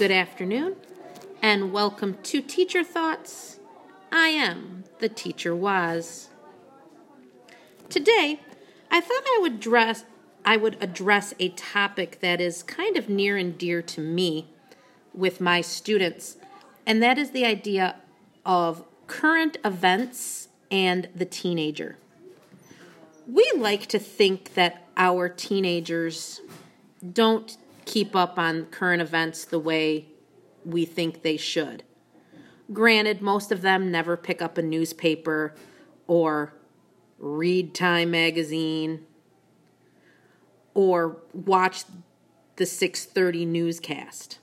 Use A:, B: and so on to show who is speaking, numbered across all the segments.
A: Good afternoon, and welcome to Teacher Thoughts. I am the Teacher Was. Today, I thought I would address I would address a topic that is kind of near and dear to me with my students, and that is the idea of current events and the teenager. We like to think that our teenagers don't keep up on current events the way we think they should. Granted, most of them never pick up a newspaper or read Time magazine or watch the 6:30 newscast.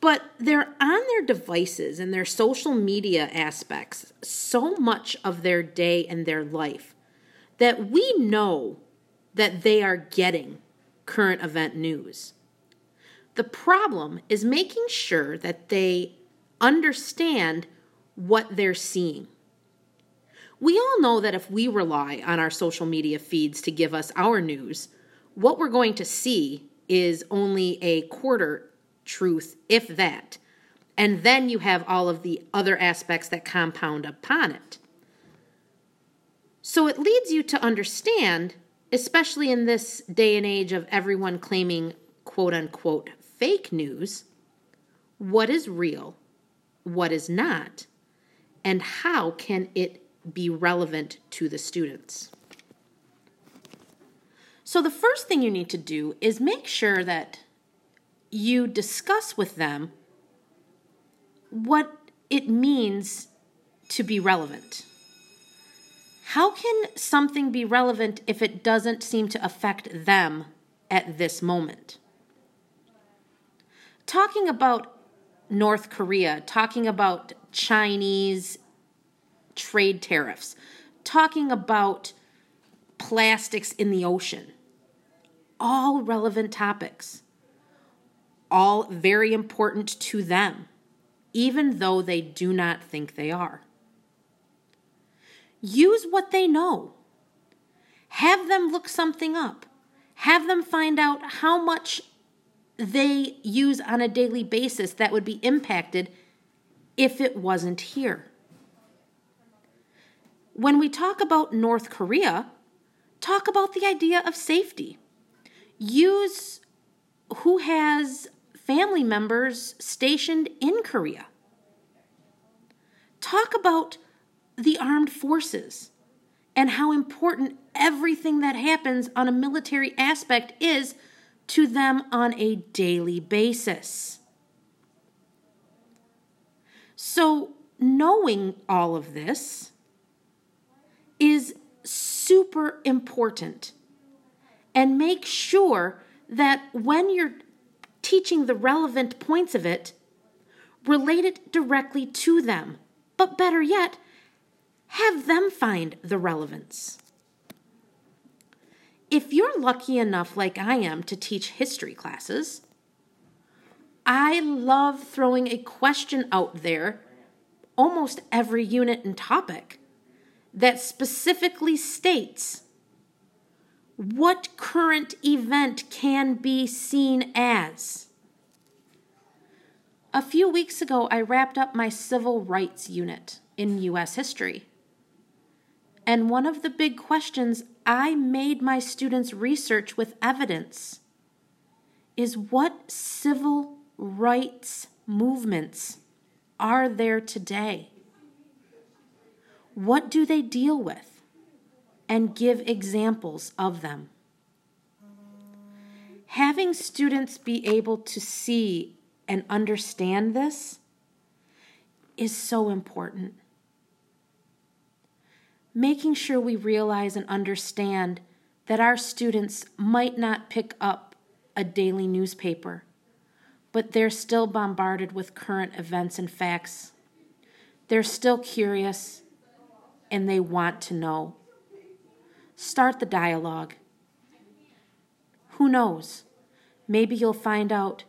A: But they're on their devices and their social media aspects so much of their day and their life that we know that they are getting current event news. The problem is making sure that they understand what they're seeing. We all know that if we rely on our social media feeds to give us our news, what we're going to see is only a quarter truth, if that. And then you have all of the other aspects that compound upon it. So it leads you to understand especially in this day and age of everyone claiming quote unquote fake news, what is real, what is not, and how can it be relevant to the students. So, the first thing you need to do is make sure that you discuss with them what it means to be relevant. How can something be relevant if it doesn't seem to affect them at this moment? Talking about North Korea, talking about Chinese trade tariffs, talking about plastics in the ocean, all relevant topics, all very important to them, even though they do not think they are. Use what they know. Have them look something up. Have them find out how much they use on a daily basis that would be impacted if it wasn't here. When we talk about North Korea, talk about the idea of safety. Use who has family members stationed in Korea. Talk about the armed forces and how important everything that happens on a military aspect is to them on a daily basis. So, knowing all of this is super important. And make sure that when you're teaching the relevant points of it, relate it directly to them. But better yet, have them find the relevance. If you're lucky enough, like I am, to teach history classes, I love throwing a question out there almost every unit and topic that specifically states what current event can be seen as. A few weeks ago, I wrapped up my civil rights unit in U.S. history. And one of the big questions I made my students research with evidence is what civil rights movements are there today? What do they deal with? And give examples of them. Having students be able to see and understand this is so important making sure we realize and understand that our students might not pick up a daily newspaper, but they're still bombarded with current events and facts. They're still curious and they want to know. Start the dialogue. Who knows? Maybe you'll find out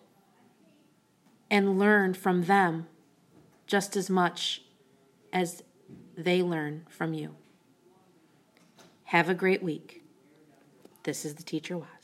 A: and learn from them just as much as they learn from you. Have a great week. This is the Teacher Was.